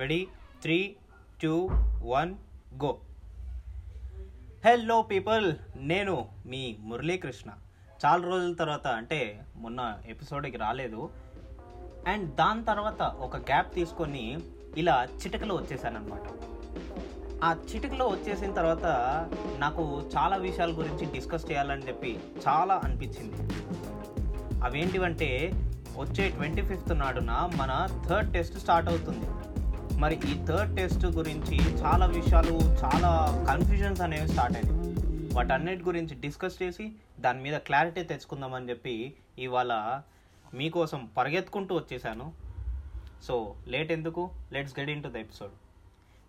Ready three two one go hello people నేను మీ మురళీకృష్ణ. చాలా రోజుల తర్వాత అంటే మొన్న ఎపిసోడ్కి రాలేదు. అండ్ దాని తర్వాత ఒక గ్యాప్ తీసుకొని ఇలా చిటికలో వచ్చేసానమాట ఆ చిటికలో వచ్చేసిన తర్వాత నాకు చాలా విషయాల గురించి డిస్కస్ చేయాలని చెప్పి చాలా అనిపించింది. అవేంటివంటే వచ్చే ట్వంటీ ఫిఫ్త్ నాడున మన థర్డ్ టెస్ట్ స్టార్ట్ అవుతుంది. మరి ఈ థర్డ్ టెస్ట్ గురించి చాలా విషయాలు చాలా కన్ఫ్యూజన్స్ అనేవి స్టార్ట్ అయినాయి. వాటన్నిటి గురించి డిస్కస్ చేసి దాని మీద క్లారిటీ తెచ్చుకుందామని చెప్పి ఇవాళ మీకోసం పరిగెత్తుకుంటూ వచ్చేసాను. సో లేట్ ఎందుకు? Let's get into the episode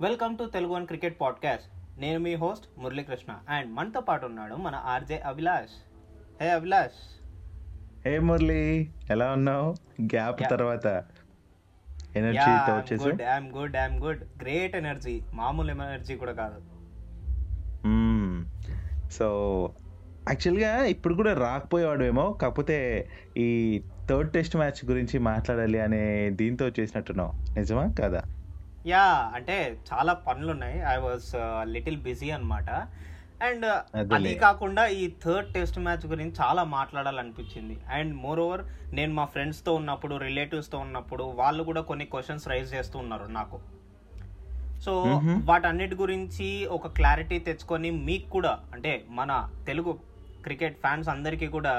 welcome to Telugu one cricket podcast నేను మీ హోస్ట్ మురళీకృష్ణ అండ్ మనతో పాటు ఉన్నాడు మన RJ Abhilash. Hey Abhilash. Hey Murali. ఎలా ఉన్నావు? గ్యాప్. తర్వాత. ఎనర్జీతో వచ్చేసి? Good I'm good I'm good great energy మామూలు ఎనర్జీ కూడా కాదు. సో యాక్చువల్గా ఇప్పుడు కూడా రాకపోయేవాడేమో కాకపోతే ఈ థర్డ్ టెస్ట్ మ్యాచ్ గురించి మాట్లాడాలి అనే దీంతో చేసినట్టున్నావు. నిజమా? కదా? యా అంటే చాలా పనులు ఉన్నాయి ఐ వాజ్ లిటిల్ బిజీ అన్నమాట. అండ్. అది కాకుండా ఈ థర్డ్ టెస్ట్ మ్యాచ్ గురించి చాలా మాట్లాడాలనిపించింది అండ్ మోర్ ఓవర్ నేను మా ఫ్రెండ్స్తో ఉన్నప్పుడు రిలేటివ్స్తో ఉన్నప్పుడు వాళ్ళు కూడా కొన్ని క్వశ్చన్స్ రైజ్ చేస్తూ ఉన్నారు నాకు సో. వాటన్నిటి గురించి ఒక క్లారిటీ తెచ్చుకొని మీకు కూడా అంటే మన తెలుగు క్రికెట్ ఫ్యాన్స్ అందరికీ కూడా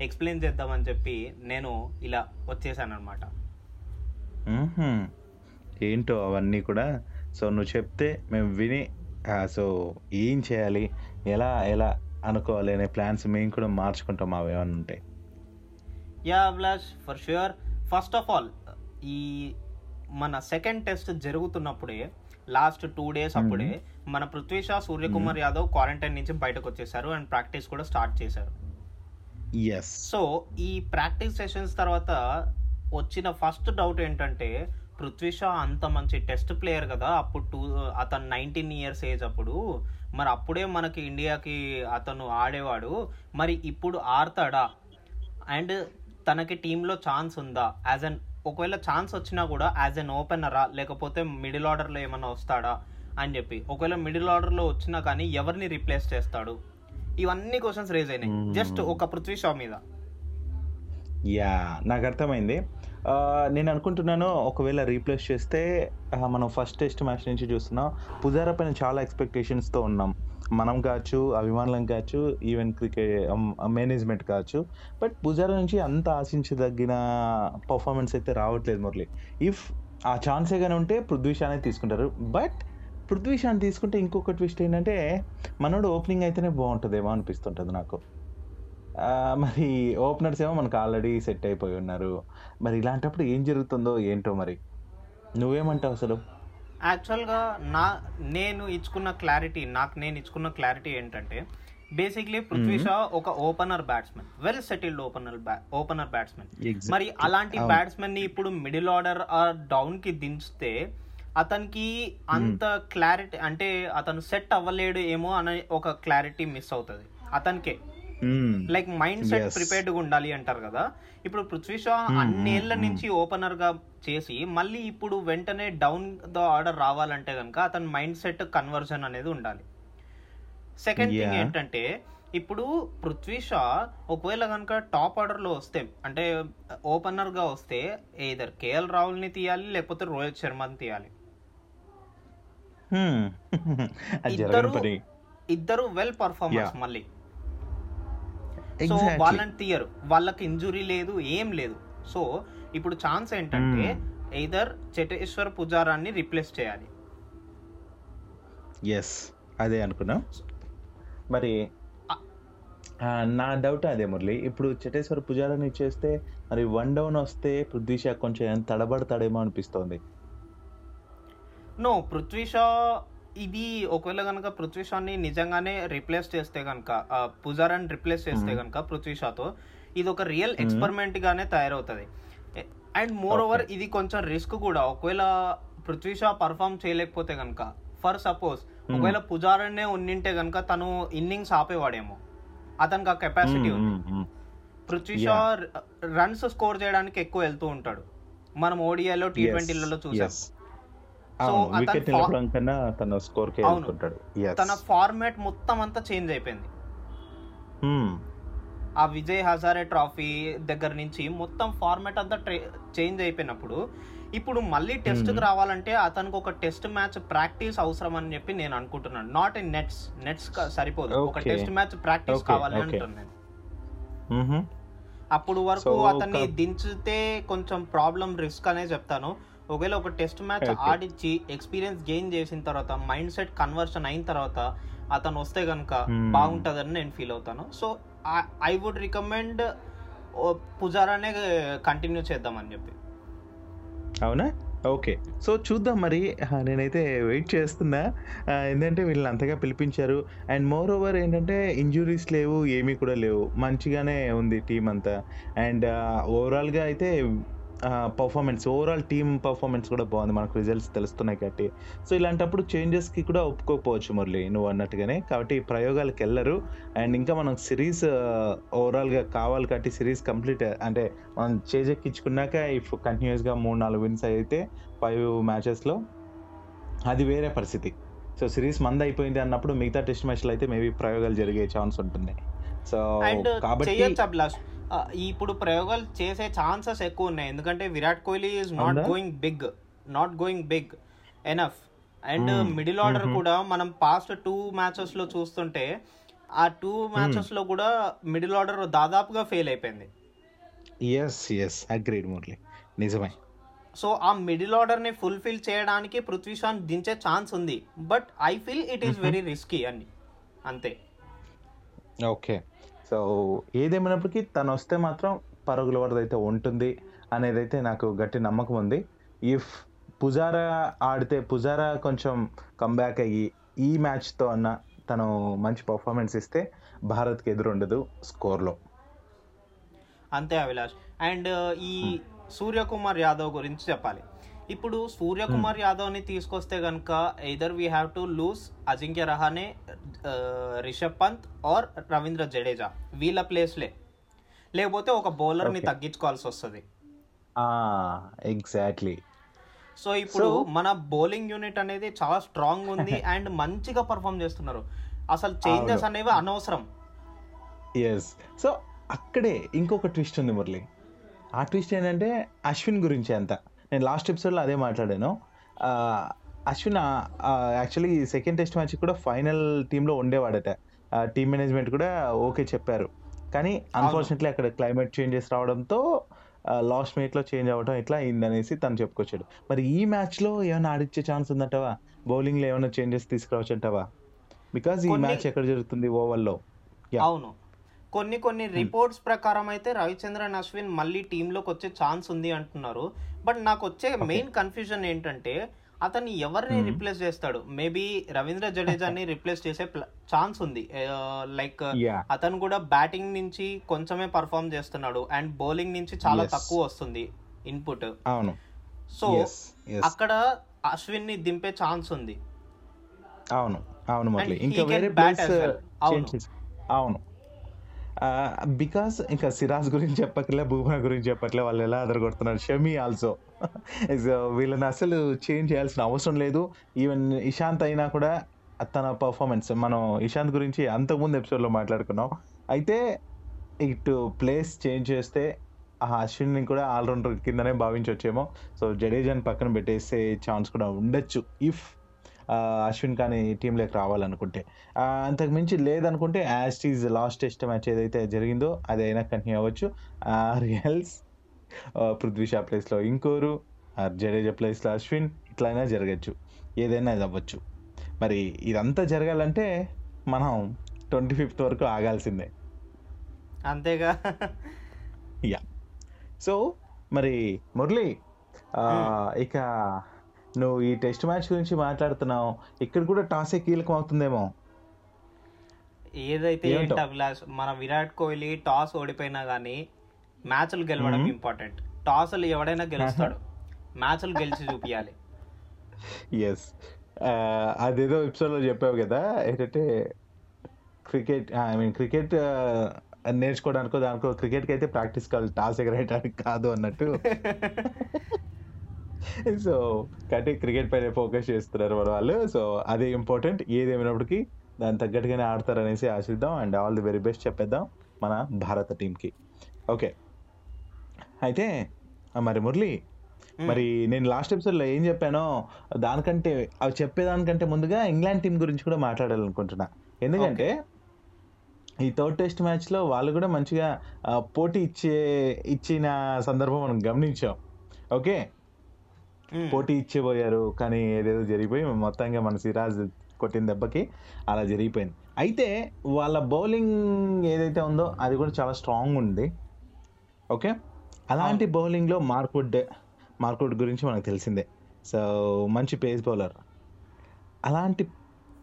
ఎక్స్ప్లెయిన్ చేద్దామని చెప్పి నేను ఇలా వచ్చేసాను అనమాట. ఏంటో అవన్నీ కూడా సో నువ్వు చెప్తే మేము విని సో ఏం చేయాలి ఎలా ఎలా అనుకోవాలి అనే ప్లాన్స్ మేము కూడా మార్చుకుంటాం అవి ఏమైనా ఉంటాయి yeah Abhilash for sure first of all ఈ మన సెకండ్ టెస్ట్ జరుగుతున్నప్పుడే లాస్ట్ టూ డేస్ అప్పుడే మన పృథ్వీ షా సూర్యకుమార్ యాదవ్ క్వారంటైన్ నుంచి బయటకు వచ్చేసారు అండ్ ప్రాక్టీస్ కూడా స్టార్ట్ చేశారు. ఎస్ సో ఈ ప్రాక్టీస్ సెషన్స్ తర్వాత వచ్చిన ఫస్ట్ డౌట్ ఏంటంటే పృథ్వీ షా అంత మంచి టెస్ట్ ప్లేయర్ కదా. అప్పుడు టూ అతను నైన్టీన్ ఇయర్స్ ఏజ్ అప్పుడు. మరి అప్పుడే మనకి ఇండియాకి అతను ఆడేవాడు. మరి ఇప్పుడు ఆడతాడా? అండ్ తనకి టీంలో ఛాన్స్ ఉందా? యాజ్ అన్ ఒకవేళ ఛాన్స్ వచ్చినా కూడా యాజ్ అన్ ఓపెనరా? లేకపోతే మిడిల్ ఆర్డర్లో ఏమన్నా వస్తాడా? అని చెప్పి. ఒకవేళ మిడిల్ ఆర్డర్లో వచ్చినా కానీ ఎవరిని రీప్లేస్ చేస్తాడు? ఇవన్నీ క్వశ్చన్స్ రేజ్ అయినాయి. జస్ట్ ఒక పృథ్వీ షా మీద. యా నాకు అర్థమైంది. నేను అనుకుంటున్నాను ఒకవేళ రీప్లేస్ చేస్తే మనం ఫస్ట్ టెస్ట్ మ్యాచ్ నుంచి చూస్తున్నాం పుజారా పైన చాలా ఎక్స్పెక్టేషన్స్తో ఉన్నాం. మనం కావచ్చు అభిమానులం కావచ్చు ఈవెన్ క్రికెట్ మేనేజ్మెంట్ కావచ్చు. బట్ పుజారా నుంచి అంత ఆశించదగిన పర్ఫార్మెన్స్ అయితే రావట్లేదు మురళి. ఇఫ్ ఆ ఛాన్సే కానీ ఉంటే పృథ్వీ షానే తీసుకుంటారు. బట్ పృథ్వీ షాని తీసుకుంటే ఇంకొక ట్విస్ట్ ఏంటంటే మనోడు ఓపెనింగ్ అయితేనే బాగుంటుందేమో అనిపిస్తుంటుంది నాకు. మరి ఓపెనర్స్ ఏమో మనకు ఆల్రెడీ సెట్ అయిపోయి ఉన్నారు. మరి ఇలాంటప్పుడు ఏం జరుగుతుందో ఏంటో మరి? నువ్వేమంటావు అసలు? యాక్చువల్గా నా నేను ఇచ్చుకున్న క్లారిటీ నాకు నేను ఇచ్చుకున్న క్లారిటీ ఏంటంటే బేసిక్లీ పృథ్వీ షా ఒక opener batsmen well settled opener opener batsmen. మరి అలాంటి. బ్యాట్స్మెన్ని ఇప్పుడు మిడిల్ ఆర్డర్ డౌన్కి దించితే అతనికి అంత క్లారిటీ అంటే అతను సెట్ అవ్వలేడు ఏమో అనే ఒక క్లారిటీ మిస్ అవుతుంది. అతనికే. Like mind set. ప్రిపేర్డ్గా ఉండాలి అంటారు కదా. ఇప్పుడు పృథ్వీ షా Hmm, అన్నేళ్ళ hmm, నుంచి ఓపెనర్గా చేసి మళ్ళీ ఇప్పుడు వెంటనే డౌన్ ద ఆర్డర్ రావాలంటే కనుక అతని మైండ్ సెట్ కన్వర్జన్ అనేది ఉండాలి. Second thing. ఏంటంటే ఇప్పుడు పృథ్వీ షా ఒకవేళ కనుక టాప్ ఆర్డర్లో వస్తే అంటే ఓపెనర్గా వస్తే ఏదర్ కేఎల్ రాహుల్ని తీయాలి లేకపోతే రోహిత్ శర్మని తీయాలి. ఇద్దరు ఇద్దరు వెల్ పర్ఫార్మర్స్. మళ్ళీ. సో. వాళ్ళని తీయరు వాళ్ళకి ఇంజురీ లేదు ఏం లేదు. సో ఇప్పుడు ఛాన్స్ ఏంటంటే ఎయిదర్ చెటేశ్వర్ పుజారాన్ని రిప్లేస్ చేయాలి. ఎస్ అదే అనుకున్నా. మరి నా డౌట్ అదే మురళి. ఇప్పుడు చటేశ్వర పుజారాని ఇచ్చేస్తే మరి వన్ డౌన్ వస్తే పృథ్వీ షా కొంచెం తడబడతాడేమో అనిపిస్తోంది. నో పృథ్వీ షా ఇది ఒకవేళ కనుక పృథ్వీ షాని నిజంగానే రిప్లేస్ చేస్తే కనుక పుజారాన్ని రిప్లేస్ చేస్తే Hmm. కనుక పృథ్వీ షాతో ఇది ఒక రియల్ Hmm. ఎక్స్పెరిమెంట్ గానే తయారవుతుంది అండ్ మోర్ ఓవర్. ఇది కొంచెం రిస్క్ కూడా ఒకవేళ పృథ్వీ షా పర్ఫామ్ చేయలేకపోతే కనుక ఫర్ సపోజ్ ఒకవేళ పుజారాన్నే ఉన్నింటే కనుక తను ఇన్నింగ్స్ ఆపేవాడేమో అతనికి ఆ కెపాసిటీ ఉంది మ్మ్, మ్మ్. పృథ్వీ షా రన్స్ స్కోర్ చేయడానికి ఎక్కువ వెళ్తూ ఉంటాడు మనం ఓడిఐలో టీ ట్వంటీలలో చూసాం. సో వికెట్ నిలపడం కన్నా తన స్కోర్ కే అవును. వెళ్తుంటాడు తన ఫార్మాట్ మొత్తం అంతా చేంజ్ అయిపోయింది. ఆ విజయ్ హజారే ట్రాఫీ దగ్గర నుంచి మొత్తం ఫార్మాట్ అంతా చేంజ్ అయిపోయినప్పుడు ఇప్పుడు మళ్ళీ టెస్ట్కి Hmm. రావాలంటే అతనికి ఒక టెస్ట్ మ్యాచ్ ప్రాక్టీస్ అవసరం అని చెప్పి నేను అనుకుంటున్నాను. నాట్ ఇన్ నెట్స్ నెట్స్ సరిపోదు. ఒక. టెస్ట్ మ్యాచ్ ప్రాక్టీస్ కావాలి. అంటున్నాను నేను. అప్పుడు వరకు అతన్ని దించితే కొంచెం ప్రాబ్లం రిస్క్ అనే చెప్తాను. ఒకవేళ ఒక టెస్ట్ మ్యాచ్. ఆడిచ్చి ఎక్స్పీరియన్స్ గెయిన్ చేసిన తర్వాత మైండ్ సెట్ కన్వర్షన్ అయిన తర్వాత అతను వస్తే కనుక Hmm. బాగుంటుందని నేను ఫీల్ అవుతాను. సో ఐ వుడ్ రికమెండ్ పుజారానే కంటిన్యూ చేద్దామని చెప్పి. అవునా? ఓకే సో చూద్దాం మరి. నేనైతే వెయిట్ చేస్తున్నా. ఏంటంటే వీళ్ళని అంతగా పిలిపించారు. అండ్ మోర్ ఓవర్ ఏంటంటే ఇంజురీస్ లేవు ఏమీ కూడా లేవు. మంచిగానే ఉంది టీం అంతా. అండ్ ఓవరాల్గా అయితే పర్ఫార్మెన్స్ ఓవరాల్ టీమ్ పర్ఫార్మెన్స్ కూడా బాగుంది. మనకు రిజల్ట్స్ తెలుస్తున్నాయి కాబట్టి. సో ఇలాంటప్పుడు చేంజెస్కి కూడా ఒప్పుకోకపోవచ్చు మురళి నువ్వు అన్నట్టుగానే. కాబట్టి ప్రయోగాలకు వెళ్ళరు. అండ్ ఇంకా మనం సిరీస్ ఓవరాల్గా కావాలి కాబట్టి సిరీస్ కంప్లీట్ అంటే మనం చేజెక్కించుకున్నాక ఇఫ్ కంటిన్యూస్గా మూడు నాలుగు విన్స్ అయితే ఫైవ్ మ్యాచెస్లో అది వేరే పరిస్థితి. సో సిరీస్ మంద అయిపోయింది అన్నప్పుడు మిగతా టెస్ట్ మ్యాచ్లు అయితే మేబీ ప్రయోగాలు జరిగే ఛాన్స్ ఉంటుంది. సో కాబట్టి ఇప్పుడు ప్రయోగాలు చేసే ఛాన్సెస్ ఎక్కువ ఉన్నాయి. ఎందుకంటే Virat Kohli is not? Going big not going big enough and Hmm. Middle order. కూడా మనం పాస్ట్ టూ మ్యాచెస్లో చూస్తుంటే ఆ టూ మ్యాచెస్లో కూడా మిడిల్ ఆర్డర్ దాదాపుగా ఫెయిల్ అయిపోయింది. ఎస్ ఎస్ అగ్రీడ్ మురళి నిజమే. సో ఆ మిడిల్ ఆర్డర్ని ఫుల్ఫిల్ చేయడానికి పృథ్వీ షాన్ దించే ఛాన్స్ ఉంది. But I feel it is. Very risky అని. అంతే. ఓకే సో ఏదేమైనప్పటికీ తను వస్తే మాత్రం పరుగుల వరద అయితే ఉంటుంది అనేది అయితే నాకు గట్టి నమ్మకం ఉంది. ఇఫ్ పుజారా ఆడితే పుజారా కొంచెం కంబ్యాక్ అయ్యి ఈ మ్యాచ్తో అన్న తను మంచి పర్ఫార్మెన్స్ ఇస్తే భారత్కి ఎదురుండదు స్కోర్లో. అంతే అభిలాష్. అండ్ ఈ సూర్యకుమార్ యాదవ్ గురించి చెప్పాలి. ఇప్పుడు సూర్యకుమార్ యాదవ్ని తీసుకొస్తే కనుక either we have to lose Ajinkya Rahane Rishabh Pant or Ravindra Jadeja. వీళ్ళ ప్లేస్లే లేకపోతే ఒక బౌలర్ని Okay. తగ్గించుకోవాల్సి వస్తుంది. ఎగ్జాక్ట్లీ సో ఇప్పుడు మన బౌలింగ్ యూనిట్ అనేది చాలా స్ట్రాంగ్ ఉంది అండ్ మంచిగా పర్ఫామ్ చేస్తున్నారు. అసలు చేంజెస్. అనేవి అనవసరం. ఎస్ సో అక్కడే ఇంకొక ట్విస్ట్ ఉంది మురళి. ఆ ట్విస్ట్ ఏంటంటే అశ్విన్ గురించి అంత. నేను లాస్ట్ ఎపిసోడ్లో అదే మాట్లాడాను. Ashwin actually second test match కూడా ఫైనల్ టీంలో ఉండేవాడట. టీమ్ మేనేజ్మెంట్ కూడా ఓకే చెప్పారు. కానీ అన్ఫార్చునేట్లీ అక్కడ క్లైమేట్ చేంజెస్ రావడంతో లాస్ట్ మినిట్లో చేంజ్ అవ్వడం ఇట్లా అయిందనేసి తను చెప్పుకొచ్చాడు. మరి ఈ మ్యాచ్లో ఏమైనా ఆడిచ్చే ఛాన్స్ ఉందంటావా? బౌలింగ్లో ఏమైనా చేంజెస్ తీసుకురావచ్చు అంటావా బికాజ్ ఈ మ్యాచ్ ఎక్కడ జరుగుతుంది? ఓవర్లో. అవును. కొన్ని కొన్ని రిపోర్ట్స్ ప్రకారం అయితే రవిచంద్రన్ అశ్విన్ మళ్ళీ టీంలోకి వచ్చే ఛాన్స్ ఉంది అంటున్నారు. బట్ నాకు వచ్చే మెయిన్ కన్ఫ్యూజన్ ఏంటంటే అతన్ని ఎవరిని Hmm. రిప్లేస్ చేస్తాడు? మేబీ రవీంద్ర జడేజాని రిప్లేస్ చేసే ఛాన్స్ ఉంది. లైక్ యా అతను కూడా బ్యాటింగ్ నుంచి కొంచెమే పర్ఫామ్ చేస్తున్నాడు. అండ్ బౌలింగ్ నుంచి చాలా. తక్కువ వస్తుంది ఇన్పుట్ అవును. సో. అక్కడ అశ్విన్ని దింపే ఛాన్స్ ఉంది. అవును. అవును ఇంకా వేరే well. అవును. అవును. బికాస్ ఇంకా సిరాజ్ గురించి చెప్పట్లే భూమన గురించి చెప్పట్లే వాళ్ళు ఎలా అదరగొడుతున్నారు? షమి ఆల్సో uh, వీళ్ళని అసలు చేంజ్ చేయాల్సిన అవసరం లేదు. ఈవెన్ ఇషాంత్ అయినా కూడా తన పర్ఫార్మెన్స్ మనం ఇషాంత్ గురించి అంతకుముందు ఎపిసోడ్లో మాట్లాడుకున్నాం. అయితే ఇటు ప్లేస్ చేంజ్ చేస్తే ఆ అశ్విన్ని కూడా ఆల్రౌండర్ కిందనే భావించవచ్చేమో సో జడేజాని పక్కన పెట్టేసే ఛాన్స్ కూడా ఉండొచ్చు. ఇఫ్ అశ్విన్ కానీ టీంలోకి రావాలనుకుంటే. అంతకు మించి లేదనుకుంటే as is last test match ఏదైతే జరిగిందో అది అయినా కంటిన్యూ అవ్వచ్చు. రియల్స్ పృథ్వీ షా ప్లేస్లో ఇంకోరు జడేజా ప్లేస్లో అశ్విన్ ఇట్లయినా జరగచ్చు. ఏదైనా ఇది అవ్వచ్చు. మరి ఇదంతా జరగాలంటే మనం ట్వంటీ ఫిఫ్త్ వరకు ఆగాల్సిందే. అంతేగా. యా. సో మరి మురళి ఇక నువ్వు ఈ టెస్ట్ మ్యాచ్ గురించి మాట్లాడుతున్నావు. ఇక్కడ కూడా టాసే కీలకం అవుతుందేమో. ఏదైతే అభిలాష్ మన విరాట్ కోహ్లీ టాస్ ఓడిపోయినా గానీ మ్యాచ్లు గెలవడం. ఇంపార్టెంట్. టాస్లు ఎవడైనా గెలుస్తాడు. మ్యాచ్లు గెలిచి చూపించాలి ఎస్ అదేదో ఎపిసోడ్లో చెప్పావు కదా ఏంటంటే క్రికెట్ ఐ మీన్ క్రికెట్ నేర్చుకోవడానికో దానికో క్రికెట్కి అయితే ప్రాక్టీస్ కావాలి టాస్ ఎగరేయడానికి కాదు అన్నట్టు. సో కాబట్టి క్రికెట్ పైన ఫోకస్ చేస్తున్నారు మన వాళ్ళు. సో అదే ఇంపార్టెంట్ ఏది ఏమైనప్పటికీ దాని తగ్గట్టుగానే ఆడతారనేసి ఆశిద్దాం. And all the very best చెప్పేద్దాం మన భారత టీంకి. ఓకే అయితే మరి మురళి మరి నేను లాస్ట్ ఎపిసోడ్లో ఏం చెప్పానో దానికంటే అవి చెప్పేదానికంటే ముందుగా ఇంగ్లాండ్ టీం గురించి కూడా మాట్లాడాలనుకుంటున్నా. ఎందుకంటే ఈ థర్డ్ టెస్ట్ మ్యాచ్లో వాళ్ళు కూడా మంచిగా పోటీ ఇచ్చే ఇచ్చిన సందర్భం మనం గమనించాం. ఓకే. పోటీ ఇచ్చిపోయారు కానీ ఏదేదో జరిగిపోయి మొత్తంగా మన సిరాజ్ కొట్టిన దెబ్బకి అలా జరిగిపోయింది. అయితే వాళ్ళ బౌలింగ్ ఏదైతే ఉందో అది కూడా చాలా స్ట్రాంగ్ ఉంది. ఓకే అలాంటి బౌలింగ్లో మార్క్వుడ్ మార్క్వుడ్ గురించి మనకు తెలిసిందే. సో మంచి పేస్ బౌలర్ అలాంటి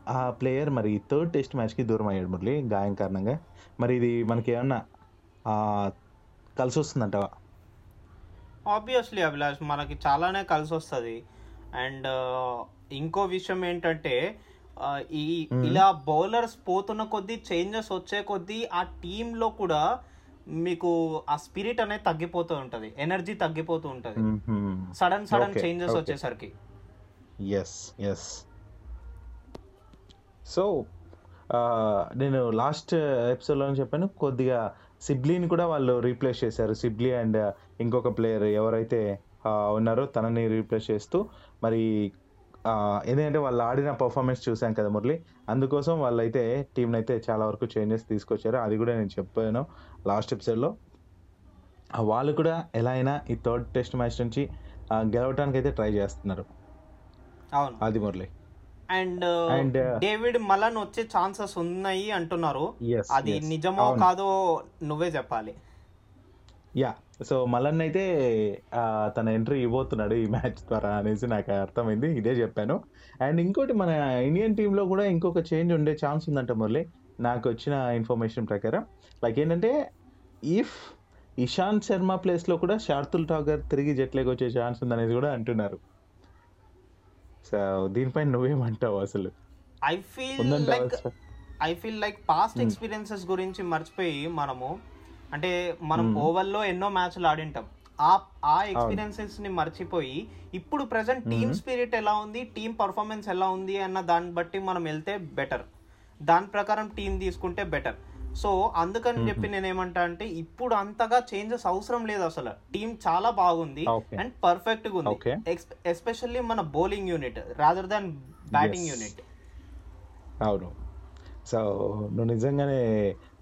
ఆ ప్లేయర్ మరి థర్డ్ టెస్ట్ మ్యాచ్కి దూరం అయ్యాడు మురళి గాయం కారణంగా. మరి ఇది మనకి ఏమన్నా కలిసి వస్తుందంటవా ఆబ్వియస్లీ అభిలాష్ మనకి చాలానే కలిసి వస్తుంది. అండ్ ఇంకో విషయం ఏంటంటే ఆ, ఈ ఇలా బౌలర్స్ పోతున్న కొద్దీ చేంజెస్ వచ్చే కొద్దీ ఆ టీంలో కూడా మీకు ఆ స్పిరిట్ అనేది తగ్గిపోతూ ఉంటది. ఎనర్జీ తగ్గిపోతూ ఉంటది. Sudden sudden changes. వచ్చేసరికి. ఎస్ ఎస్ సో నేను లాస్ట్ ఎపిసోడ్లో చెప్పాను కొద్దిగా సిబ్లీని కూడా వాళ్ళు రీప్లేస్ చేశారు. సిబ్లీ అండ్ ఇంకొక ప్లేయర్ ఎవరైతే ఆ, ఉన్నారో తనని రీప్లేస్ చేస్తూ మరి ఆ, ఎందుకంటే వాళ్ళు ఆడిన పర్ఫార్మెన్స్ చూసాం కదా మురళి. అందుకోసం వాళ్ళైతే టీంని అయితే చాలా వరకు చేంజెస్ తీసుకొచ్చారు. అది కూడా నేను చెప్పాను లాస్ట్ ఎపిసోడ్లో వాళ్ళు కూడా ఎలా అయినా ఈ థర్డ్ టెస్ట్ మ్యాచ్ నుంచి గెలవడానికి అయితే ట్రై చేస్తున్నారు. అవును. అది Murali. And And, uh, David Malan వచ్చే ఛాన్సెస్ ఉన్నాయి అంటున్నారు. అది. నిజమో. కాదో నువ్వే చెప్పాలి. యా సో మలన్ అయితే తన ఎంట్రీ ఇవ్వబోతున్నాడు ఈ మ్యాచ్ ద్వారా అనేసి నాకు అర్థమైంది. ఇదే చెప్పాను. అండ్ ఇంకోటి మన ఇండియన్ టీంలో కూడా ఇంకొక చేంజ్ ఉండే ఛాన్స్ ఉందంట మురళి. నాకు వచ్చిన ఇన్ఫర్మేషన్ ప్రకారం. లైక్ ఏంటంటే ఇఫ్ ఇషాంత్ శర్మ ప్లేస్లో కూడా శార్తుల్ ఠాగర్ తిరిగి జట్లోకి వచ్చే ఛాన్స్ ఉందనేది కూడా అంటున్నారు. సో దీనిపై నువ్వేమంటావు అసలు? I feel like I feel like past experiences గురించి మర్చిపోయి మనము అంటే మనం ఓవర్లో ఎన్నో మ్యాచ్లు ఆడింటాం. ఆ ఆ ఎక్స్పీరియన్సెస్ని మర్చిపోయి ఇప్పుడు ప్రెసెంట్ టీమ్ స్పిరిట్ ఎలా ఉంది టీమ్ పర్ఫార్మెన్స్ ఎలా ఉంది అన్న దాన్ని బట్టి మనం వెళ్తే బెటర్ దాని ప్రకారం టీం తీసుకుంటే బెటర్ సో అందుకని చెప్పి నేను ఏమంటా అంటే ఇప్పుడు అంతగా చేంజెస్ అవసరం లేదు అసలు టీం చాలా బాగుంది. అండ్ పర్ఫెక్ట్గా ఉంది. ఎస్పెషల్లీ మన bowling unit rather than batting. Unit అవును సో నువ్వు నిజంగానే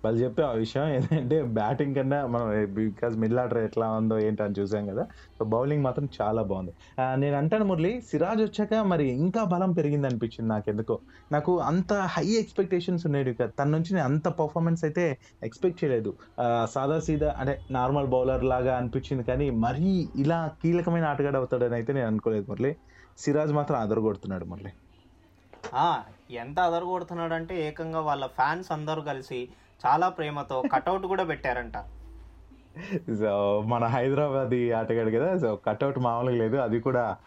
వాళ్ళు చెప్పే ఆ విషయం ఏంటంటే బ్యాటింగ్ కన్నా మనం బికాజ్ మిడిల్ ఆర్డర్ ఎట్లా ఉందో ఏంటని చూసాం కదా సో బౌలింగ్ మాత్రం చాలా బాగుంది. నేను అంటాను మురళి సిరాజ్ వచ్చాక మరి ఇంకా బలం పెరిగింది అనిపించింది నాకు ఎందుకో నాకు అంత హై ఎక్స్పెక్టేషన్స్ ఉన్నాయి కదా తన నుంచి నేను అంత పర్ఫార్మెన్స్ అయితే ఎక్స్పెక్ట్ చేయలేదు. సాదా సీదా అంటే నార్మల్ బౌలర్ లాగా అనిపించింది కానీ మరీ ఇలా కీలకమైన ఆటగాడు అవుతాడని అయితే నేను అనుకోలేదు మురళి. సిరాజ్ మాత్రం అదరగొడుతున్నాడు మురళి. ఎంత అదరగొడుతున్నాడంటే ఏకంగా వాళ్ళ ఫ్యాన్స్ అందరూ కలిసి చాలా ప్రేమతో కటౌట్ కూడా పెట్టారంట. సో మన హైదరాబాద్ ఆటగాడు కదా సో కట్అవుట్ మామూలుగా లేదు. అది కూడా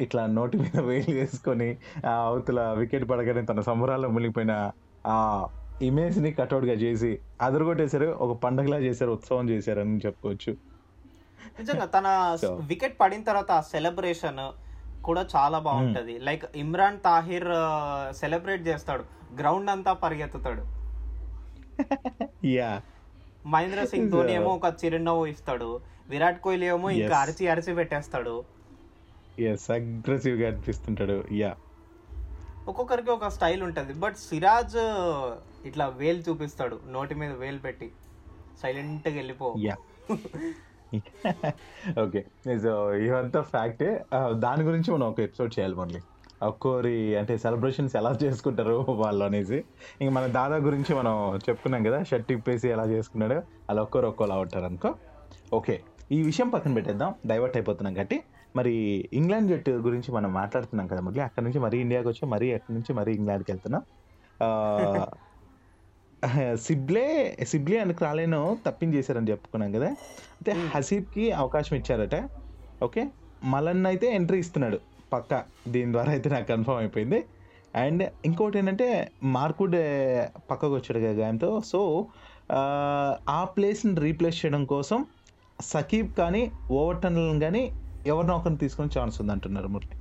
ఇట్లా నోటి మీద వేలు వేసుకొని ఆ అవతల వికెట్ పడగానే తన సంబరాల్లో మునిగిపోయిన ఆ ఇమేజ్ని కట్అవుట్గా చేసి అదరగొట్టేశారు. ఒక పండగలా చేశారు ఉత్సవం చేశారు అని చెప్పుకోవచ్చు. నిజంగా తన. వికెట్ పడిన తర్వాత ఆ సెలబ్రేషన్ కూడా చాలా బాగుంటది. లైక్ ఇమ్రాన్ తాహిర్ సెలబ్రేట్ చేస్తాడు. గ్రౌండ్ అంతా పరిగెత్తుతాడు. యా మహేంద్ర సింగ్ ధోని ఏమో ఒక చిరునవ్వు ఇస్తాడు. విరాట్ కోహ్లీ ఏమో ఇంకా. అరిచి అరిచి పెట్టేస్తాడు. ఎస్ అగ్రెసివ్గా అనిపిస్తుంటాడు. యా ఒక్కొక్కరికి ఒక స్టైల్ ఉంటది. బట్ సిరాజ్ ఇట్లా వేలు చూపిస్తాడు. నోటి మీద వేలు పెట్టి. సైలెంట్గా వెళ్ళిపో ఓకే సో ఇవంతా ఫ్యాక్టే దాని గురించి మనం ఒక ఎపిసోడ్ చేయాలి మళ్ళీ. ఒక్కోరి అంటే సెలబ్రేషన్స్ ఎలా చేసుకుంటారు వాళ్ళు అనేసి. ఇంక మన దాదా గురించి మనం చెప్పుకున్నాం కదా షర్ట్ ఇప్పేసి ఎలా చేసుకున్నాడు అలా ఒక్కోరు ఒక్కోలా ఉంటారు అనుకో. ఓకే ఈ విషయం పక్కన పెట్టేద్దాం డైవర్ట్ అయిపోతున్నాం కాబట్టి. మరి ఇంగ్లాండ్ జట్టు గురించి మనం మాట్లాడుతున్నాం కదా మళ్ళీ అక్కడ నుంచి మరీ ఇండియాకి వచ్చి మరీ అక్కడి నుంచి మరీ ఇంగ్లాండ్కి వెళ్తున్నాం. సిబ్లే సిబ్లే అందుకు రాలేను తప్పించేశారని చెప్పుకున్నాం కదా. అయితే హసీబ్కి అవకాశం ఇచ్చారట. ఓకే మలన్ అయితే ఎంట్రీ ఇస్తున్నాడు. పక్క దీని ద్వారా అయితే నాకు కన్ఫర్మ్ అయిపోయింది. అండ్ ఇంకోటి ఏంటంటే మార్కుడ్ పక్కకు వచ్చాడు కదా గాయంతో. సో ఆ ప్లేస్ని రీప్లేస్ చేయడం కోసం సకీబ్ కానీ ఓవర్టన్ కానీ ఎవరినో ఒకరిని తీసుకునే ఛాన్స్ ఉంది అంటున్నారు మురళి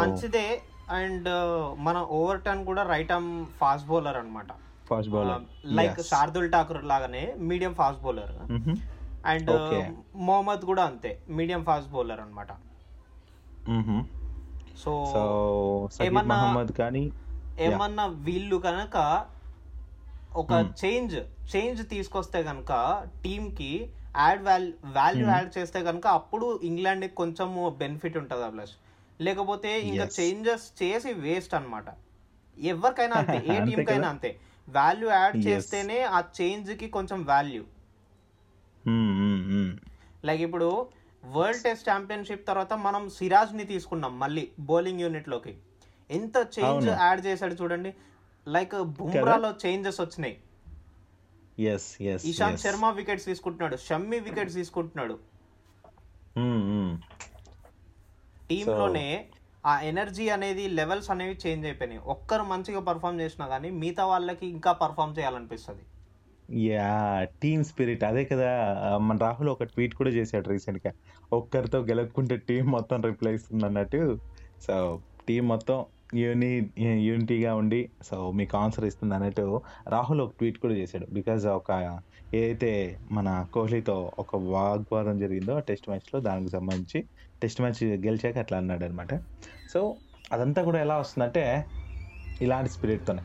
మంచిదే. అండ్ మన ఓవర్ టర్న్ కూడా రైట్ ఆర్మ్ ఫాస్ట్ బౌలర్ అనమాట fast bowler. Like Shardul Thakur లాగానే medium fast bowler. And. Mohammed కూడా అంతే మీడియం ఫాస్ట్ బౌలర్ అనమాట సో ఏమన్నా- కానీ ఏమన్నా వీళ్ళు కనుక ఒక చేంజ్ చేంజ్ తీసుకొస్తే కనుక టీమ్కి యాడ్ వాల్యూ వాల్యూ యాడ్ చేస్తే కనుక అప్పుడు ఇంగ్లాండ్ కొంచెం బెనిఫిట్ ఉంటుంది అభిలాష్ లేకపోతే ఇంకా. చేంజెస్ చేసి వేస్ట్ అన్నమాట ఎవరికైనా అంతే ఏ అంతే టీం కైనా కదా. అంతే వాల్యూ యాడ్. చేస్తేనే ఆ చేంజ్కి కొంచెం వాల్యూ. లైక్ ఇప్పుడు వరల్డ్ టెస్ట్ ఛాంపియన్షిప్ తర్వాత మనం సిరాజ్ని తీసుకున్నాం మళ్ళీ బౌలింగ్ యూనిట్లోకి ఎంత చేంజ్. యాడ్ చేశాడు చూడండి. లైక్ బుమ్రాలో చేంజెస్ వచ్చినాయి. ఇషాంత్. శర్మ వికెట్స్ తీసుకుంటున్నాడు షమ్మి వికెట్స్ తీసుకుంటున్నాడు. మ్మ్, మ్మ్. టీమ్ So- లోనే ఆ ఎనర్జీ అనేది లెవెల్స్ అనేవి చేంజ్ అయిపోయినాయి. ఒక్కరు మంచిగా పర్ఫామ్ చేసినా కానీ మిగతా వాళ్ళకి ఇంకా పర్ఫామ్ చేయాలనిపిస్తుంది. యా టీమ్ స్పిరిట్ అదే కదా మన రాహుల్ ఒక ట్వీట్ కూడా చేశాడు రీసెంట్గా ఒక్కరితో గెలక్కుంటే టీం మొత్తం రిప్లై ఇస్తుంది అన్నట్టు. సో టీం మొత్తం యూని యూనిటీగా ఉండి సో మీకు ఆన్సర్ ఇస్తుంది అన్నట్టు రాహుల్ ఒక ట్వీట్ కూడా చేశాడు. బికాజ్ ఒక ఏదైతే మన కోహ్లీతో ఒక వాగ్వాదం జరిగిందో టెస్ట్ మ్యాచ్లో దానికి సంబంధించి టెస్ట్ మ్యాచ్ గెలిచాక అట్లా అన్నాడు అనమాట సో అదంతా కూడా ఎలా వస్తుందంటే ఇలాంటి స్పిరిట్తోనే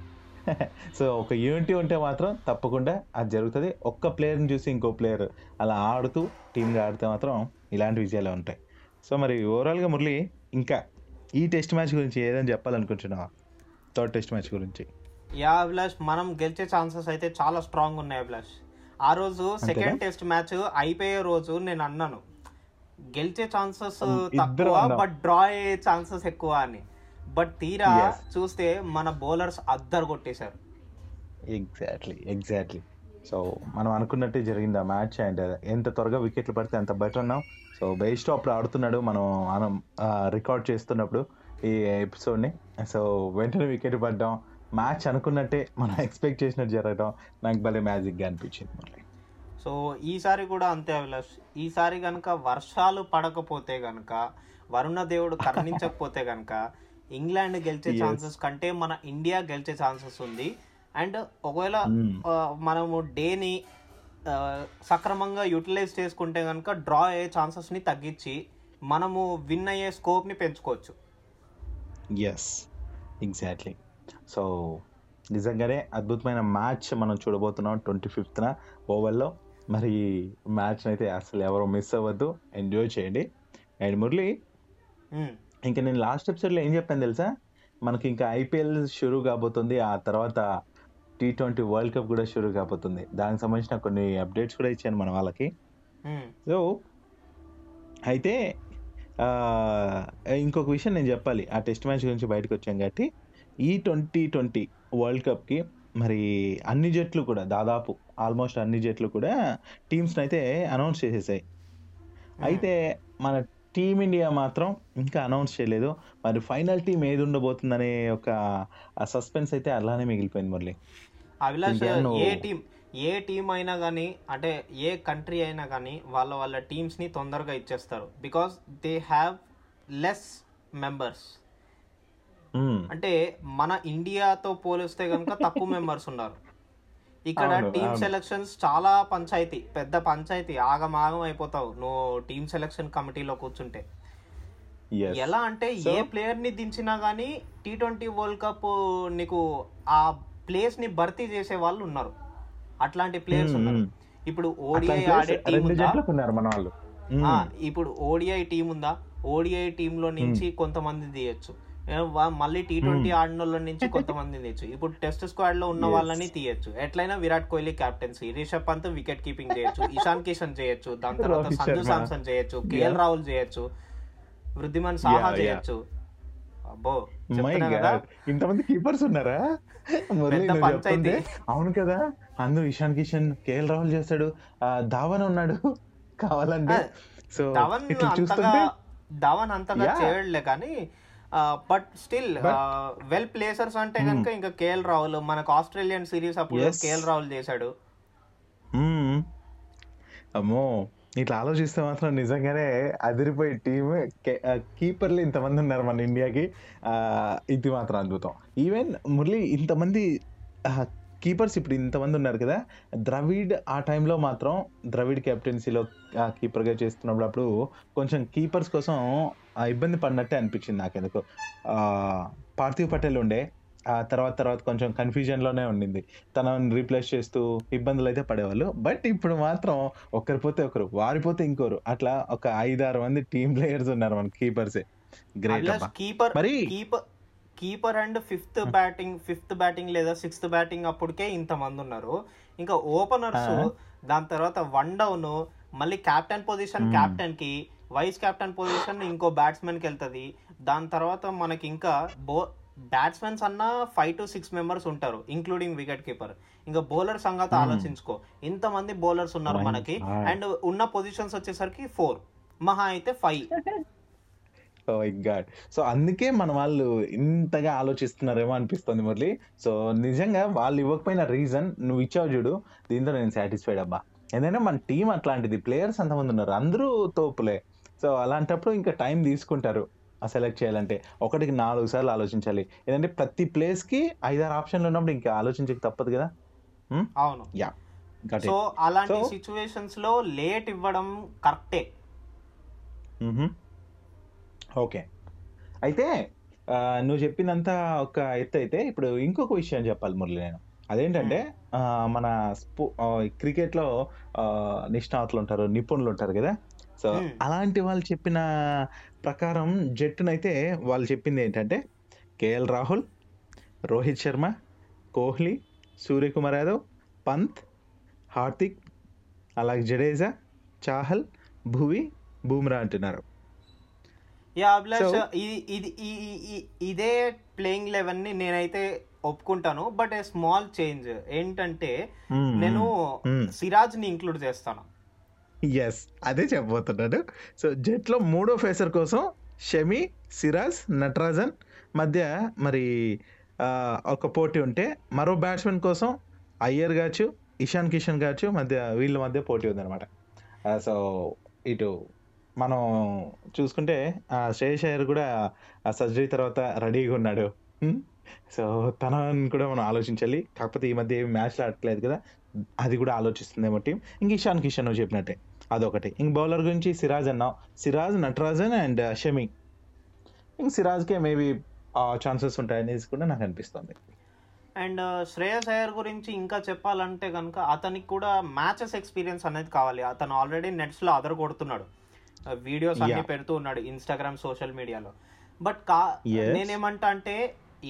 సో ఒక యూనిటీ ఉంటే మాత్రం తప్పకుండా అది జరుగుతుంది. ఒక్క ప్లేయర్ని చూసి ఇంకో ప్లేయర్ అలా ఆడుతూ టీమ్గా ఆడితే మాత్రం ఇలాంటి విజయాలే ఉంటాయి. సో మరి ఓవరాల్గా మురళి ఇంకా ఈ టెస్ట్ మ్యాచ్ గురించి ఏదని చెప్పాలనుకుంటున్నావా? థర్డ్ టెస్ట్ మ్యాచ్ గురించి. యా అభిలాష్ మనం గెలిచే ఛాన్సెస్ అయితే చాలా స్ట్రాంగ్ ఉన్నాయి అభిలాష్. ఆ రోజు సెకండ్ టెస్ట్ మ్యాచ్ అయిపోయే రోజు నేను అన్నాను. గెలిచే ఛాన్సెస్ తక్కువ. బట్ డ్రా అయ్యే ఛాన్సెస్ ఎక్కువ అని. బట్ తీరా. చూస్తే మన బౌలర్స్ అద్దరు కొట్టేశారు. ఎగ్జాక్ట్లీ ఎగ్జాక్ట్లీ సో మనం అనుకున్నట్టే జరిగింది ఆ మ్యాచ్ అండ్ ఎంత త్వరగా వికెట్లు పడితే అంత బెటర్ అన్నాం సో బెస్ట్ అప్పుడు ఆడుతున్నాడు మనం మనం రికార్డ్ చేస్తున్నప్పుడు ఈ ఎపిసోడ్ని సో వెంటనే వికెట్ పడ్డాం. మ్యాచ్ అనుకున్నట్టే మనం ఎక్స్పెక్ట్ చేసినట్టు జరగడం నాకు భలే మ్యాజిక్గా అనిపించింది మళ్ళీ. సో ఈసారి కూడా అంతే అభిలాష్. ఈసారి కనుక వర్షాలు పడకపోతే గనుక వరుణ దేవుడు కరుణించకపోతే గనుక ఇంగ్లాండ్ గెలిచే. ఛాన్సెస్ కంటే మన ఇండియా గెలిచే ఛాన్సెస్ ఉంది. అండ్ ఒకవేళ Hmm. మనము డేని సక్రమంగా యూటిలైజ్ చేసుకుంటే కనుక డ్రా అయ్యే ఛాన్సెస్ని తగ్గించి మనము విన్ అయ్యే స్కోప్ని పెంచుకోవచ్చు. ఎస్ ఎగ్జాక్ట్లీ సో నిజంగానే అద్భుతమైన మ్యాచ్ మనం చూడబోతున్నాం ట్వంటీ ఫిఫ్త్న ఓవెల్లో మరి మ్యాచ్ అయితే అసలు ఎవరు మిస్ అవ్వద్దు. ఎంజాయ్ చేయండి. And Murali Hmm. ఇంకా నేను లాస్ట్ ఎపిసోడ్లో ఏం చెప్పాను తెలుసా? మనకి ఇంకా ఐపీఎల్ షురూ కాబోతుంది ఆ తర్వాత టీ ట్వంటీ వరల్డ్ కప్ కూడా షురూ కాబోతుంది. దానికి సంబంధించిన కొన్ని అప్డేట్స్ కూడా ఇచ్చాను మన వాళ్ళకి. Hmm. సో అయితే ఆ, ఇంకొక విషయం నేను చెప్పాలి. ఆ టెస్ట్ మ్యాచ్ గురించి బయటకు వచ్చాం కాబట్టి ఈ ట్వంటీ ట్వంటీ వరల్డ్ కప్కి మరి అన్ని జట్లు కూడా దాదాపు ఆల్మోస్ట్ అన్ని జట్లు కూడా టీమ్స్ని అయితే అనౌన్స్ చేసేసాయి. అయితే మన టీమిండియా మాత్రం ఇంకా అనౌన్స్ చేయలేదు. మరి ఫైనల్ టీం ఏది ఉండబోతుందనే ఒక సస్పెన్స్ అయితే అలానే మిగిలిపోయింది మురళి. అభిలాష్ ఏ టీం ఏ టీం అయినా కానీ అంటే ఏ కంట్రీ అయినా కానీ వాళ్ళ వాళ్ళ టీమ్స్ని తొందరగా ఇచ్చేస్తారు. Because they have less members. అంటే మన ఇండియాతో పోలిస్తే కనుక తక్కువ మెంబర్స్ ఉన్నారు. ఇక్కడ టీమ్. సెలక్షన్స్ చాలా పంచాయతీ పెద్ద పంచాయతీ ఆగమాగం అయిపోతావు నువ్వు టీమ్ సెలక్షన్ కమిటీలో కూర్చుంటే Yes. ఎలా అంటే ఏ ప్లేయర్ని దించినా గానీ టీ ట్వంటీ వరల్డ్ కప్ నీకు ఆ ప్లేస్ని భర్తీ చేసే వాళ్ళు ఉన్నారు అట్లాంటి ప్లేయర్స్ Hmm, ఉన్నారు hmm. ఇప్పుడు ఓడిఐ ఆడే టీం ఉందా. ఆ, ఇప్పుడు ఓడిఐ టీం ఉందా ఓడిఐ టీమ్లో నుంచి కొంతమంది తీయచ్చు మళ్ళీ టీ ట్వంటీ ఆడిన వాళ్ళ నుంచి కొంతమంది తీయచ్చు ఇప్పుడు టెస్ట్ స్క్వాడ్లో ఉన్న. వాళ్ళని తీయచ్చు. ఎట్లయినా Virat Kohli captaincy Rishabh Pant wicket keeping చేయొచ్చు. ఇషాన్ కిషన్ చేయొచ్చు. దాని తర్వాత సంజు. సామ్సన్ చేయొచ్చు. కేఎల్. రాహుల్ చేయొచ్చు. వృద్ధిమాన్ సాహా. చేయొచ్చు. అబ్బో ఇంతమంది కీపర్స్ ఉన్నారా? అవును కదా. అందు ఇషాన్ కిషన్ కేఎల్ రాహుల్ చేస్తాడు. ధావన్ ఉన్నాడు. కావాలంటే. సో ధవన్ అంతగా చూస్తుంటే ధవన్ అంతగా. చేయడలే కానీ బట్ స్టిల్ వెల్ ప్లేసర్స్ అంటే కనుక ఇంకా కేఎల్ రాహుల్ మనకు ఆస్ట్రేలియన్ సిరీస్ అప్పుడు. కేఎల్ రాహుల్ చేశాడు మ్మ్. అమ్మో ఇట్లా ఆలోచిస్తే మాత్రం నిజంగానే అదిరిపోయే టీమ్ కీపర్లు ఇంతమంది ఉన్నారు మన ఇండియాకి ఇది మాత్రం అద్భుతం ఈవెన్ మురళి ఇంతమంది కీపర్స్ ఇప్పుడు ఇంతమంది ఉన్నారు కదా ద్రవిడ్ ఆ టైంలో మాత్రం ద్రవిడ్ కెప్టెన్సీలో కీపర్గా చేస్తున్నప్పుడు అప్పుడు కొంచెం కీపర్స్ కోసం ఆ, ఇబ్బంది పడినట్టే అనిపించింది నాకు ఎందుకు పార్థివ్ పటేల్ ఉండే ఆ తర్వాత తర్వాత కొంచెం కన్ఫ్యూజన్లోనే ఉండింది. తనని రీప్లేస్ చేస్తూ ఇబ్బందులు అయితే పడేవాళ్ళు. బట్ ఇప్పుడు మాత్రం ఒకరు పోతే ఒకరు వారిపోతే ఇంకోరు. అట్లా ఒక ఐదారు మంది టీమ్ ప్లేయర్స్ ఉన్నారు మన కీపర్సే గ్రేట్ కీపర్ మరి keeper keeper and fifth batting fifth batting లేదా సిక్స్త్ బ్యాటింగ్ అప్పటికే ఇంత మంది ఉన్నారు ఇంకా ఓపెనర్స్. దాని తర్వాత వన్ డౌన్ మళ్ళీ కెప్టెన్ పొజిషన్. కెప్టెన్కి వైస్ కెప్టెన్ పొజిషన్ ఇంకో బ్యాట్స్మెన్కి వెళ్తది దాని తర్వాత మనకి ఇంకా బో బ్యాట్స్మెన్స్ అన్న ఫైవ్ టు సిక్స్ మెంబర్స్ ఉంటారు ఇంక్లూడింగ్ వికెట్ కీపర్ ఇంకా బౌలర్ సంగతి. ఆలోచించుకో ఇంత మంది బౌలర్స్ ఉన్నారు మనకి. అండ్ ఉన్న పొజిషన్స్ వచ్చేసరికి ఫోర్ మహా అయితే ఫైవ్ ఓ గాడ్ సో అందుకే మన వాళ్ళు ఇంతగా ఆలోచిస్తున్నారేమో అనిపిస్తుంది మురళి. సో నిజంగా వాళ్ళు ఇవ్వకపోయిన రీజన్ నువ్వు ఇచ్చావు చూడు దీంతో నేను సాటిస్ఫైడ్ అబ్బా. ఎందుకంటే మన టీం అట్లాంటిది. ప్లేయర్స్ అంతమంది ఉన్నారు? అందరూ తోపులే. సో అలాంటప్పుడు ఇంకా టైం తీసుకుంటారు ఆ సెలెక్ట్ చేయాలంటే. ఒకటికి నాలుగు సార్లు ఆలోచించాలి. ఎందుకంటే ప్రతి ప్లేస్కి ఐదారు ఆప్షన్లు ఉన్నప్పుడు ఇంకా ఆలోచించక తప్పదు కదా? అవును. యా గట్ సో అలాంటి సిచ్యువేషన్స్లో లేట్ ఇవ్వడం కరెక్టే ఓకే. అయితే నువ్వు చెప్పిందంతా ఒక ఎత్తు అయితే ఇప్పుడు ఇంకొక విషయం చెప్పాలి మురళి నేను. అదేంటంటే మన స్పో క్రికెట్లో నిష్ణాతులు ఉంటారు నిపుణులు ఉంటారు కదా. సో. అలాంటి వాళ్ళు చెప్పిన ప్రకారం జట్టునైతే వాళ్ళు చెప్పింది ఏంటంటే కేఎల్ రాహుల్ రోహిత్ శర్మ కోహ్లీ సూర్యకుమార్ యాదవ్ పంత్ హార్దిక్ అలాగే జడేజా చాహల్ భువి బూమ్రా అంటున్నారు. యా అభిలాష్ So- ఇది ఇది ప్లేయింగ్ లెవెన్ని నేనైతే ఒప్పుకుంటాను బట్ ఏ స్మాల్ చేంజ్ ఏంటంటే Hmm, నేను hmm. సిరాజ్ని ఇంక్లూడ్ చేస్తాను. ఎస్ అదే చెప్పబోతున్నాడు. సో జట్లో మూడో ఫేసర్ కోసం షమి సిరాజ్ నటరాజన్ మధ్య మరి ఒక పోటీ ఉంటే మరో బ్యాట్స్మెన్ కోసం అయ్యర్ కావచ్చు ఇషాన్ కిషన్ కావచ్చు మధ్య వీళ్ళ మధ్య పోటీ ఉందన్నమాట. సో ఇటు మనం చూసుకుంటే ఆ, శ్రేయస్ అయ్యర్ కూడా ఆ సర్జరీ తర్వాత రెడీగా ఉన్నాడు. సో తనని కూడా మనం ఆలోచించాలి. కాకపోతే ఈ మధ్య ఏమి మ్యాచ్లు ఆడట్లేదు కదా. అది కూడా ఆలోచిస్తుందేమో టీం. ఇంక ఇషాన్ కిషన్ నువ్వు చెప్పినట్టే. అదొకటి. ఇంక బౌలర్ గురించి సిరాజ్ అన్నావు. సిరాజ్ నటరాజన్ అండ్ షమి. ఇంక సిరాజ్కే మేబీ ఛాన్సెస్ ఉంటాయనేసి కూడా నాకు అనిపిస్తుంది. అండ్ శ్రేయస్ అయ్యర్ గురించి ఇంకా చెప్పాలంటే కనుక అతనికి కూడా మ్యాచెస్ ఎక్స్పీరియన్స్ అనేది కావాలి. అతను ఆల్రెడీ నెట్స్లో అదర కొడుతున్నాడు వీడియోస్ అన్ని. పెడుతూ ఉన్నాడు ఇన్స్టాగ్రామ్ సోషల్ మీడియాలో బట్ కా. నేనేమంటా అంటే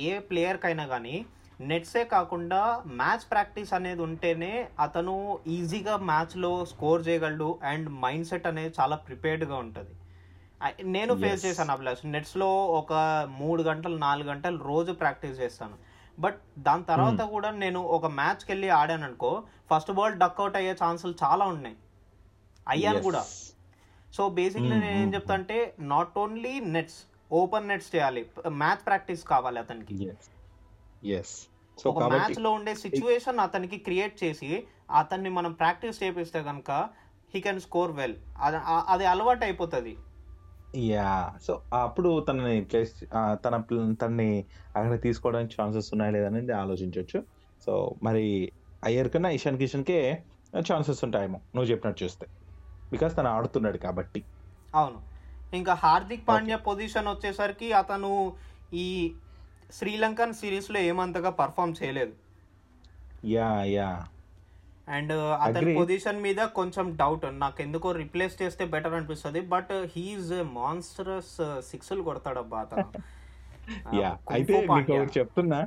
ఏ ప్లేయర్ కైనా కానీ నెట్సే కాకుండా మ్యాచ్ ప్రాక్టీస్ అనేది ఉంటేనే అతను ఈజీగా మ్యాచ్లో స్కోర్ చేయగలడు అండ్ మైండ్ సెట్ అనేది చాలా ప్రిపేర్డ్గా ఉంటుంది నేను ఫేస్. చేశాను అభిలాష్ నెట్స్లో ఒక మూడు గంటలు నాలుగు గంటలు రోజు ప్రాక్టీస్ చేస్తాను బట్ దాని తర్వాత కూడా నేను ఒక మ్యాచ్కి వెళ్ళి ఆడాను అనుకో ఫస్ట్ బాల్ డక్అవుట్ అయ్యే ఛాన్సులు చాలా ఉన్నాయి అయ్యాను. కూడా సో బేసిక్లీ నేను ఏం చెప్తా అంటే not only nets open nets చేయాలి. మ్యాచ్ ప్రాక్టీస్ కావాలి అతనికి. ఎస్ ఒక మ్యాచ్లో ఉండే సిచ్యువేషన్ అతనికి క్రియేట్ చేసి అతన్ని మనం ప్రాక్టీస్ చేపిస్తే కనుక హీ కెన్ స్కోర్ వెల్ అది అలవాటు అయిపోతుంది. యా సో అప్పుడు తనని ప్లేస్ తన తనని అక్కడ తీసుకోవడానికి ఛాన్సెస్ ఉన్నాయా లేదనేది ఆలోచించవచ్చు సో మరి అయ్యర్ కన్నా ఇషాన్ కిషన్కే ఛాన్సెస్ ఉంటాయేమో. నువ్వు చెప్పినట్టు చూస్తే. బికాస్ తను ఆడుతున్నాడు కాబట్టి. అవును. ఇంకా హార్దిక్ పాండ్యా పొజిషన్ వచ్చేసరికి అతను ఈ శ్రీలంకన్ సిరీస్లో ఏమంతగా పర్ఫామ్ చేయలేదు. యా యా అండ్ అతని. పొజిషన్ మీద కొంచెం డౌట్ నాకు ఎందుకో రిప్లేస్ చేస్తే బెటర్ అనిపిస్తుంది బట్ హీఈస్ మాన్స్టరస్ సిక్స్లు కొడతాడబ్బా అతను. యా అయితే చెప్తున్నా.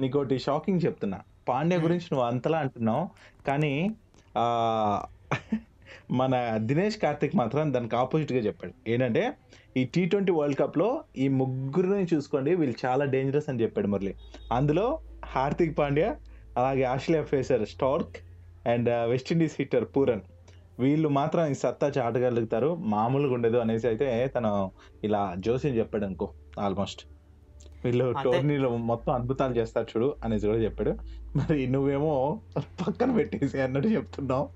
నీకు ఒకటి షాకింగ్ చెప్తున్నా. పాండ్యా గురించి నువ్వు అంతలా అంటున్నావు కానీ మన దినేష్ కార్తిక్ మాత్రం దానికి ఆపోజిట్గా చెప్పాడు. ఏంటంటే ఈ టీ ట్వంటీ వరల్డ్ కప్లో ఈ ముగ్గురిని చూసుకోండి వీళ్ళు చాలా డేంజరస్ అని చెప్పాడు మురళి. అందులో హార్దిక్ పాండ్యా అలాగే Australia pacer Starc and West Indies hitter Pooran. వీళ్ళు మాత్రం ఈ సత్తా చాటగలుగుతారు మామూలుగా ఉండదు అనేసి అయితే తను ఇలా జోసిని చెప్పాడు అనుకో ఆల్మోస్ట్ వీళ్ళు టోర్నీలో మొత్తం అద్భుతాలు చేస్తారు చూడు అనేసి కూడా చెప్పాడు. మరి నువ్వేమో పక్కన పెట్టేసి అన్నట్టు చెప్తున్నావు.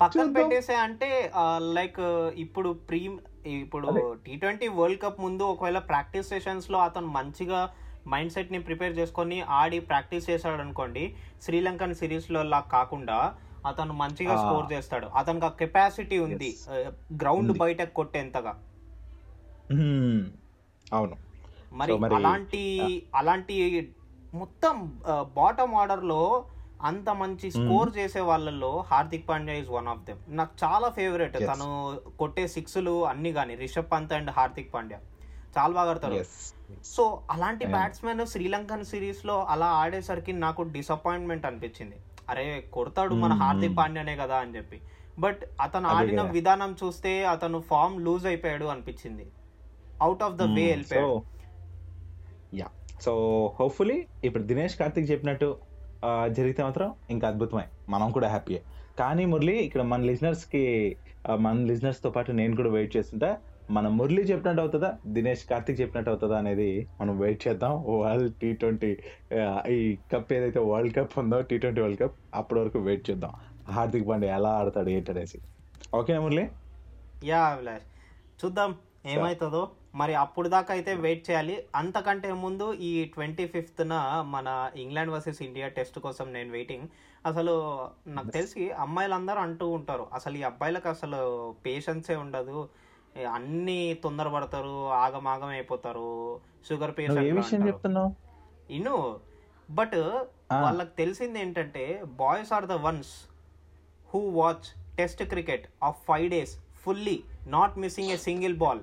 పక్కన. పెట్టేసే అంటే లైక్ ఇప్పుడు ప్రీ ఇప్పుడు. టీ ట్వంటీ వరల్డ్ కప్ ముందు ఒకవేళ ప్రాక్టీస్ సెషన్స్లో అతను మంచిగా మైండ్ సెట్ని ప్రిపేర్ చేసుకొని ఆడి ప్రాక్టీస్ చేశాడు అనుకోండి శ్రీలంకన్ సిరీస్లో లా కాకుండా అతను మంచిగా. స్కోర్ చేస్తాడు అతనికి ఆ కెపాసిటీ ఉంది. గ్రౌండ్. బయట కొట్టేంతగా. అవును మరి- అలాంటి అలాంటి మొత్తం బాటమ్ ఆర్డర్లో అంత మంచి స్కోర్ చేసే వాళ్ళల్లో Hardik Pandya is one of them నాకు చాలా ఫేవరెట్. తను కొట్టే సిక్స్లు అన్ని కానీ రిషబ్ పంత్ అండ్ హార్దిక్ పాండ్యా. చాలా బాగా ఆడతారు సో అలాంటి. బ్యాట్స్మెన్ శ్రీలంకన్ సిరీస్లో అలా ఆడేసరికి నాకు డిసప్పాయింట్మెంట్ అనిపించింది. అరే కొడతాడు మన. హార్దిక్ పాండ్యానే కదా అని చెప్పి. బట్ అతను ఆడిన. విధానం చూస్తే అతను ఫామ్ లూజ్ అయిపోయాడు అనిపించింది. అవుట్ ఆఫ్ ద వే వెళ్ళిపోయాడు. సో హోప్ఫుల్లీ ఇప్పుడు దినేష్ కార్తిక్ చెప్పినట్టు జరిగితే మాత్రం ఇంకా అద్భుతమే. మనం కూడా హ్యాపీయే. కానీ మురళి ఇక్కడ మన లిజనర్స్కి మన లిజనర్స్తో పాటు నేను కూడా వెయిట్ చేస్తుంటా మన మురళి చెప్పినట్టు అవుతుందా దినేష్ కార్తిక్ చెప్పినట్టు అవుతుందా అనేది మనం వెయిట్ చేద్దాం. వరల్డ్ టీ ట్వంటీ ఈ కప్ ఏదైతే వరల్డ్ కప్ ఉందో టీ ట్వంటీ వరల్డ్ కప్ అప్పటి వరకు వెయిట్ చేద్దాం. హార్దిక్ పాండే ఎలా ఆడతాడు ఏంటనేసి. ఓకేనా మురళి? యా అభిలాష్. చూద్దాం ఏమవుతుందో మరి అప్పుడు దాకా అయితే వెయిట్ చేయాలి. అంతకంటే ముందు ఈ ట్వంటీ ఫిఫ్త్న మన ఇంగ్లాండ్ వర్సెస్ ఇండియా టెస్ట్ కోసం నేను వెయిటింగ్ అసలు నాకు తెలిసి అమ్మాయిలు అందరూ అంటూ ఉంటారు అసలు ఈ అబ్బాయిలకు అసలు పేషెన్సే ఉండదు. అన్ని తొందరపడతారు ఆగమాగం అయిపోతారు షుగర్ పేషెంట్ ఇను బట్. వాళ్ళకి తెలిసింది ఏంటంటే boys are the ones who watch test cricket of five days fully not missing a single ball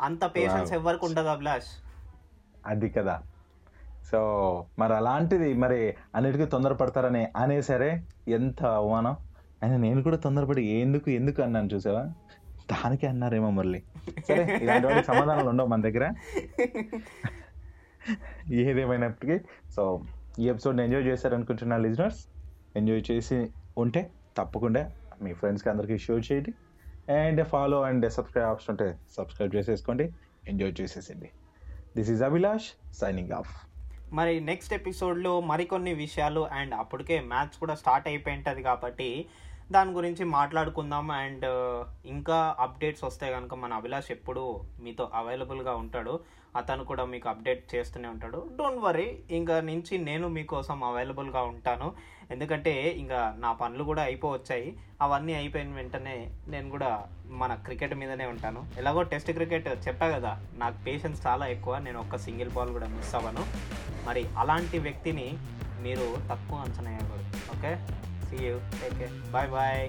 అంత పేషెన్స్. ఎవరికి ఉండదు అభిలాష్. అది కదా. సో మరి అలాంటిది మరి అన్నిటికీ తొందరపడతారని అనే సరే ఎంత అవమానం. అయినా నేను కూడా తొందరపడి ఎందుకు ఎందుకు అన్నాను చూసావా? దానికి అన్నారేమో మురళి. సరే ఇలాంటి సమాధానాలు ఉండవు మన దగ్గర. ఏదేమైనప్పటికీ సో ఈ ఎపిసోడ్ ఎంజాయ్ చేశారనుకుంటున్నా లిజనర్స్ ఎంజాయ్ చేసి ఉంటే తప్పకుండా మీ ఫ్రెండ్స్కి అందరికీ షేర్ చేయండి. And follow and subscribe option ఉంటే సబ్స్క్రైబ్ చేసేసుకోండి enjoy చేసేసండి this is Abhilash signing off మరి నెక్స్ట్ ఎపిసోడ్లో మరికొన్ని విషయాలు అండ్ అప్పటికే మ్యాచ్ కూడా స్టార్ట్ అయిపోయి ఉంటుంది కాబట్టి దాని గురించి మాట్లాడుకుందాం అండ్ uh, ఇంకా అప్డేట్స్ వస్తే కనుక మన అభిలాష్ ఎప్పుడు మీతో అవైలబుల్గా ఉంటాడు. అతను కూడా మీకు అప్డేట్ చేస్తూనే ఉంటాడు. డోంట్ వరీ ఇంకా నుంచి నేను మీకోసం అవైలబుల్గా ఉంటాను. ఎందుకంటే ఇంకా నా పనులు కూడా అయిపోవచ్చాయి. అవన్నీ అయిపోయిన వెంటనే నేను కూడా మన క్రికెట్ మీదనే ఉంటాను. ఎలాగో టెస్ట్ క్రికెట్ చెప్పా కదా నాకు పేషెన్స్ చాలా ఎక్కువ. నేను ఒక్క సింగిల్ బాల్ కూడా మిస్ అవ్వను. మరి అలాంటి వ్యక్తిని మీరు తక్కువ అంచనా వేయకూడదు. Okay see you take care bye bye